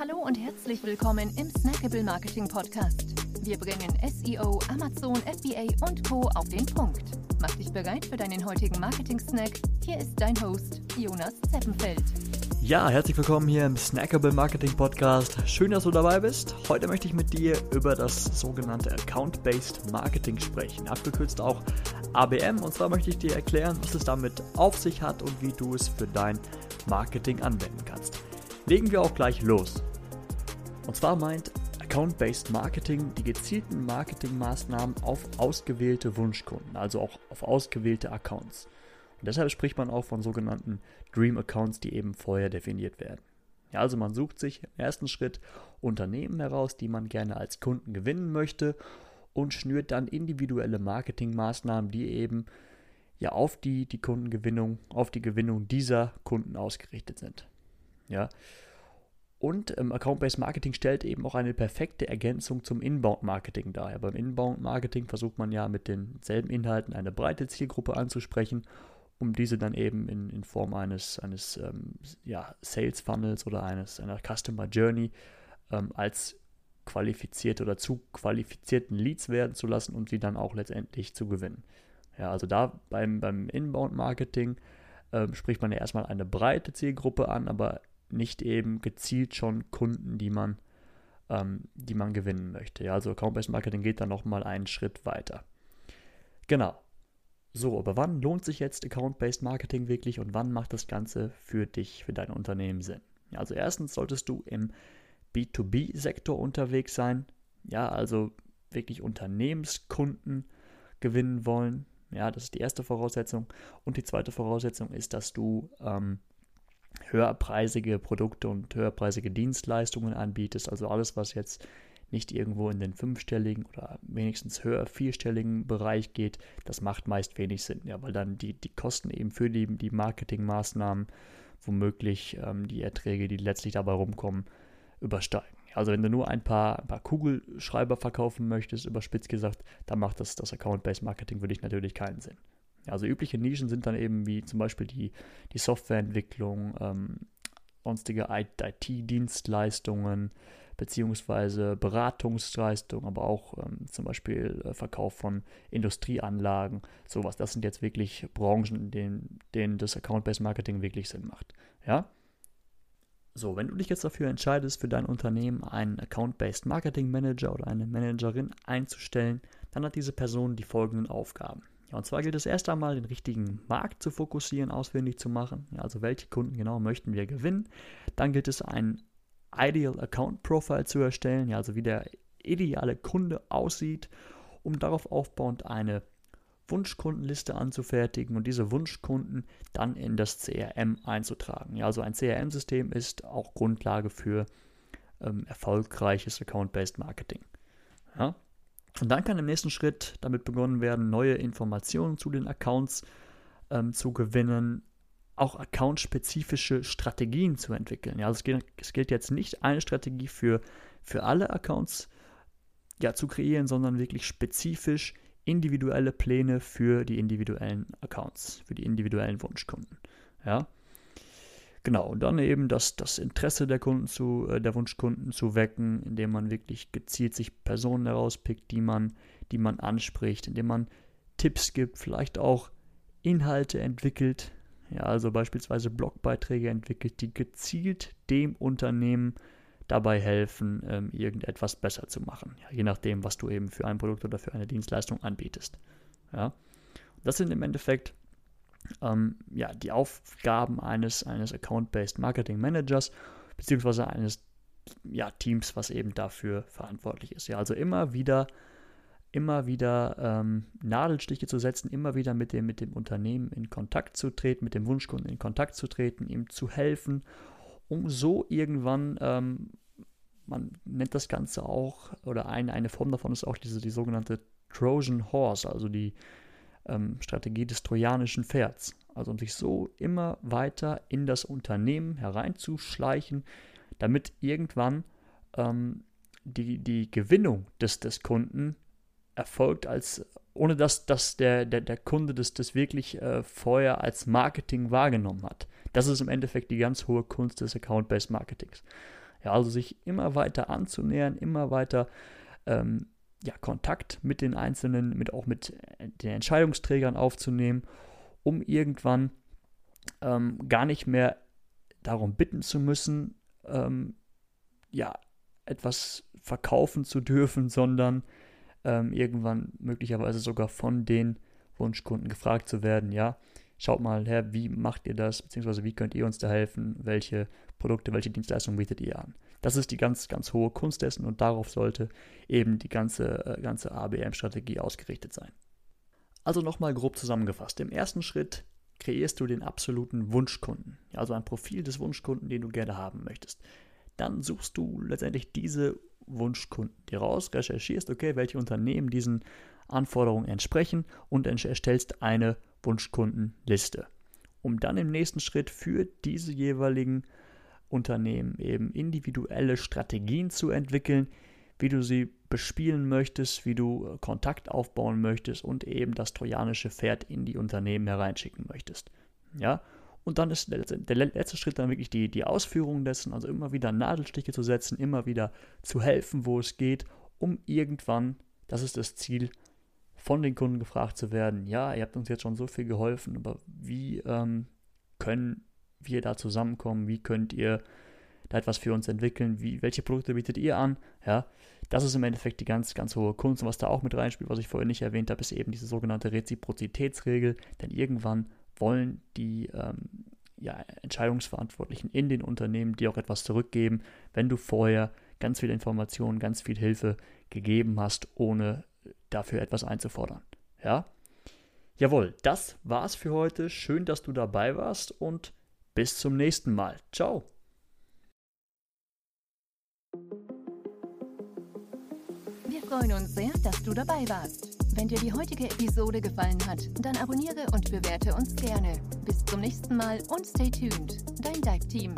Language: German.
Hallo und herzlich willkommen im Snackable Marketing Podcast. Wir bringen SEO, Amazon, FBA und Co. auf den Punkt. Mach dich bereit für deinen heutigen Marketing-Snack. Hier ist dein Host, Jonas Zeppenfeld. Ja, herzlich willkommen hier im Snackable Marketing Podcast. Schön, dass du dabei bist. Heute möchte ich mit dir über das sogenannte Account-Based Marketing sprechen, abgekürzt auch ABM. Und zwar möchte ich dir erklären, was es damit auf sich hat und wie du es für dein Marketing anwenden kannst. Legen wir auch gleich los. Und zwar meint Account-Based Marketing die gezielten Marketingmaßnahmen auf ausgewählte Wunschkunden, also auch auf ausgewählte Accounts. Und deshalb spricht man auch von sogenannten Dream Accounts, die eben vorher definiert werden. Ja, also man sucht sich im ersten Schritt Unternehmen heraus, die man gerne als Kunden gewinnen möchte und schnürt dann individuelle Marketingmaßnahmen, die eben ja auf die, die Kundengewinnung, auf die Gewinnung dieser Kunden ausgerichtet sind. Ja. Und ähm, Account-Based Marketing stellt eben auch eine perfekte Ergänzung zum Inbound-Marketing dar. Beim Inbound-Marketing versucht man ja mit denselben Inhalten eine breite Zielgruppe anzusprechen, um diese dann eben in, in Form eines, eines ähm, ja, Sales Funnels oder eines, einer Customer Journey ähm, als qualifizierte oder zu qualifizierten Leads werden zu lassen und sie dann auch letztendlich zu gewinnen. Ja, also da beim, beim Inbound-Marketing ähm, spricht man ja erstmal eine breite Zielgruppe an, aber nicht eben gezielt schon Kunden, die man, ähm, die man gewinnen möchte. Ja, also Account-Based Marketing geht dann nochmal einen Schritt weiter. Genau. So, aber wann lohnt sich jetzt Account-Based Marketing wirklich und wann macht das Ganze für dich, für dein Unternehmen Sinn? Also erstens solltest du im B2B-Sektor unterwegs sein. Ja, also wirklich Unternehmenskunden gewinnen wollen. Ja, das ist die erste Voraussetzung. Und die zweite Voraussetzung ist, dass du ähm, höherpreisige Produkte und höherpreisige Dienstleistungen anbietest. Also alles, was jetzt nicht irgendwo in den fünfstelligen oder wenigstens höher vierstelligen Bereich geht, das macht meist wenig Sinn, ja, weil dann die, die Kosten eben für die, die Marketingmaßnahmen womöglich ähm, die Erträge, die letztlich dabei rumkommen, übersteigen. Also wenn du nur ein paar, ein paar Kugelschreiber verkaufen möchtest, überspitzt gesagt, dann macht das, das Account-Based Marketing für dich natürlich keinen Sinn. Also übliche Nischen sind dann eben wie zum Beispiel die, die Softwareentwicklung, ähm, sonstige IT-Dienstleistungen, beziehungsweise Beratungsleistungen, aber auch ähm, zum Beispiel äh, Verkauf von Industrieanlagen, sowas. Das sind jetzt wirklich Branchen, in denen, denen das Account-Based Marketing wirklich Sinn macht. Ja? So, wenn du dich jetzt dafür entscheidest, für dein Unternehmen einen Account-Based Marketing Manager oder eine Managerin einzustellen, dann hat diese Person die folgenden Aufgaben. Ja, und zwar gilt es erst einmal, den richtigen Markt zu fokussieren, ausfindig zu machen. Ja, also welche Kunden genau möchten wir gewinnen. Dann gilt es, ein Ideal Account Profile zu erstellen, ja, also wie der ideale Kunde aussieht, um darauf aufbauend eine Wunschkundenliste anzufertigen und diese Wunschkunden dann in das CRM einzutragen. Ja, also ein CRM-System ist auch Grundlage für ähm, erfolgreiches Account-Based Marketing. Ja, dann kann im nächsten Schritt damit begonnen werden, neue Informationen zu den Accounts ähm, zu gewinnen, auch accountspezifische Strategien zu entwickeln. Ja, also es, gilt, es gilt jetzt nicht eine Strategie für, für alle Accounts ja, zu kreieren, sondern wirklich spezifisch individuelle Pläne für die individuellen Accounts, für die individuellen Wunschkunden. Ja. Genau, und dann eben das, das Interesse der Kunden zu, äh, der Wunschkunden zu wecken, indem man wirklich gezielt sich Personen herauspickt, die man, die man anspricht, indem man Tipps gibt, vielleicht auch Inhalte entwickelt, ja, also beispielsweise Blogbeiträge entwickelt, die gezielt dem Unternehmen dabei helfen, ähm, irgendetwas besser zu machen. Ja, je nachdem, was du eben für ein Produkt oder für eine Dienstleistung anbietest. Ja. Das sind im Endeffekt ähm, ja, die Aufgaben eines, eines Account-Based Marketing Managers, beziehungsweise eines ja, Teams, was eben dafür verantwortlich ist. Ja, also immer wieder, immer wieder ähm, Nadelstiche zu setzen, immer wieder mit dem, mit dem Unternehmen in Kontakt zu treten, mit dem Wunschkunden in Kontakt zu treten, ihm zu helfen, um so irgendwann, ähm, man nennt das Ganze auch, oder eine, eine Form davon ist auch diese, die sogenannte Trojan Horse, also die, ähm, Strategie des trojanischen Pferds. Also um sich so immer weiter in das Unternehmen hereinzuschleichen, damit irgendwann ähm, die, die Gewinnung des, des Kunden erfolgt, als ohne dass, dass der, der, der Kunde das, das wirklich äh, vorher als Marketing wahrgenommen hat. Das ist im Endeffekt die ganz hohe Kunst des Account-Based Marketings. Ja, also sich immer weiter anzunähern, immer weiter ähm, ja, Kontakt mit den Einzelnen, mit auch mit äh, den Entscheidungsträgern aufzunehmen, um irgendwann ähm, gar nicht mehr darum bitten zu müssen, ähm, ja, etwas verkaufen zu dürfen, sondern ähm, irgendwann möglicherweise sogar von den Wunschkunden gefragt zu werden, ja, schaut mal her, wie macht ihr das, beziehungsweise wie könnt ihr uns da helfen, welche Produkte, welche Dienstleistungen bietet ihr an. Das ist die ganz, ganz hohe Kunst dessen und darauf sollte eben die ganze, äh, ganze ABM-Strategie ausgerichtet sein. Also nochmal grob zusammengefasst. Im ersten Schritt kreierst du den absoluten Wunschkunden, also ein Profil des Wunschkunden, den du gerne haben möchtest. Dann suchst du letztendlich diese Wunschkunden dir raus, recherchierst, okay, welche Unternehmen diesen Anforderungen entsprechen und erstellst eine Wunschkundenliste, um dann im nächsten Schritt für diese jeweiligen Unternehmen eben individuelle Strategien zu entwickeln, wie du sie bespielen möchtest, wie du äh, Kontakt aufbauen möchtest und eben das trojanische Pferd in die Unternehmen hereinschicken möchtest. Ja, und dann ist der letzte Schritt dann wirklich die, die Ausführung dessen, also immer wieder Nadelstiche zu setzen, immer wieder zu helfen, wo es geht, um irgendwann, das ist das Ziel, von den Kunden gefragt zu werden, ja, ihr habt uns jetzt schon so viel geholfen, aber wie ähm, können wir da zusammenkommen, wie könnt ihr da etwas für uns entwickeln, wie, welche Produkte bietet ihr an, ja, das ist im Endeffekt die ganz, ganz hohe Kunst und was da auch mit reinspielt, was ich vorhin nicht erwähnt habe, ist eben diese sogenannte Reziprozitätsregel, denn irgendwann wollen die ähm, ja, Entscheidungsverantwortlichen in den Unternehmen dir auch etwas zurückgeben, wenn du vorher ganz viele Informationen, ganz viel Hilfe gegeben hast, ohne dafür etwas einzufordern. Ja? Jawohl, das war's für heute. Schön, dass du dabei warst und bis zum nächsten Mal. Ciao. Wir freuen uns sehr, dass du dabei warst. Wenn dir die heutige Episode gefallen hat, dann abonniere und bewerte uns gerne. Bis zum nächsten Mal und stay tuned. Dein Dive Team.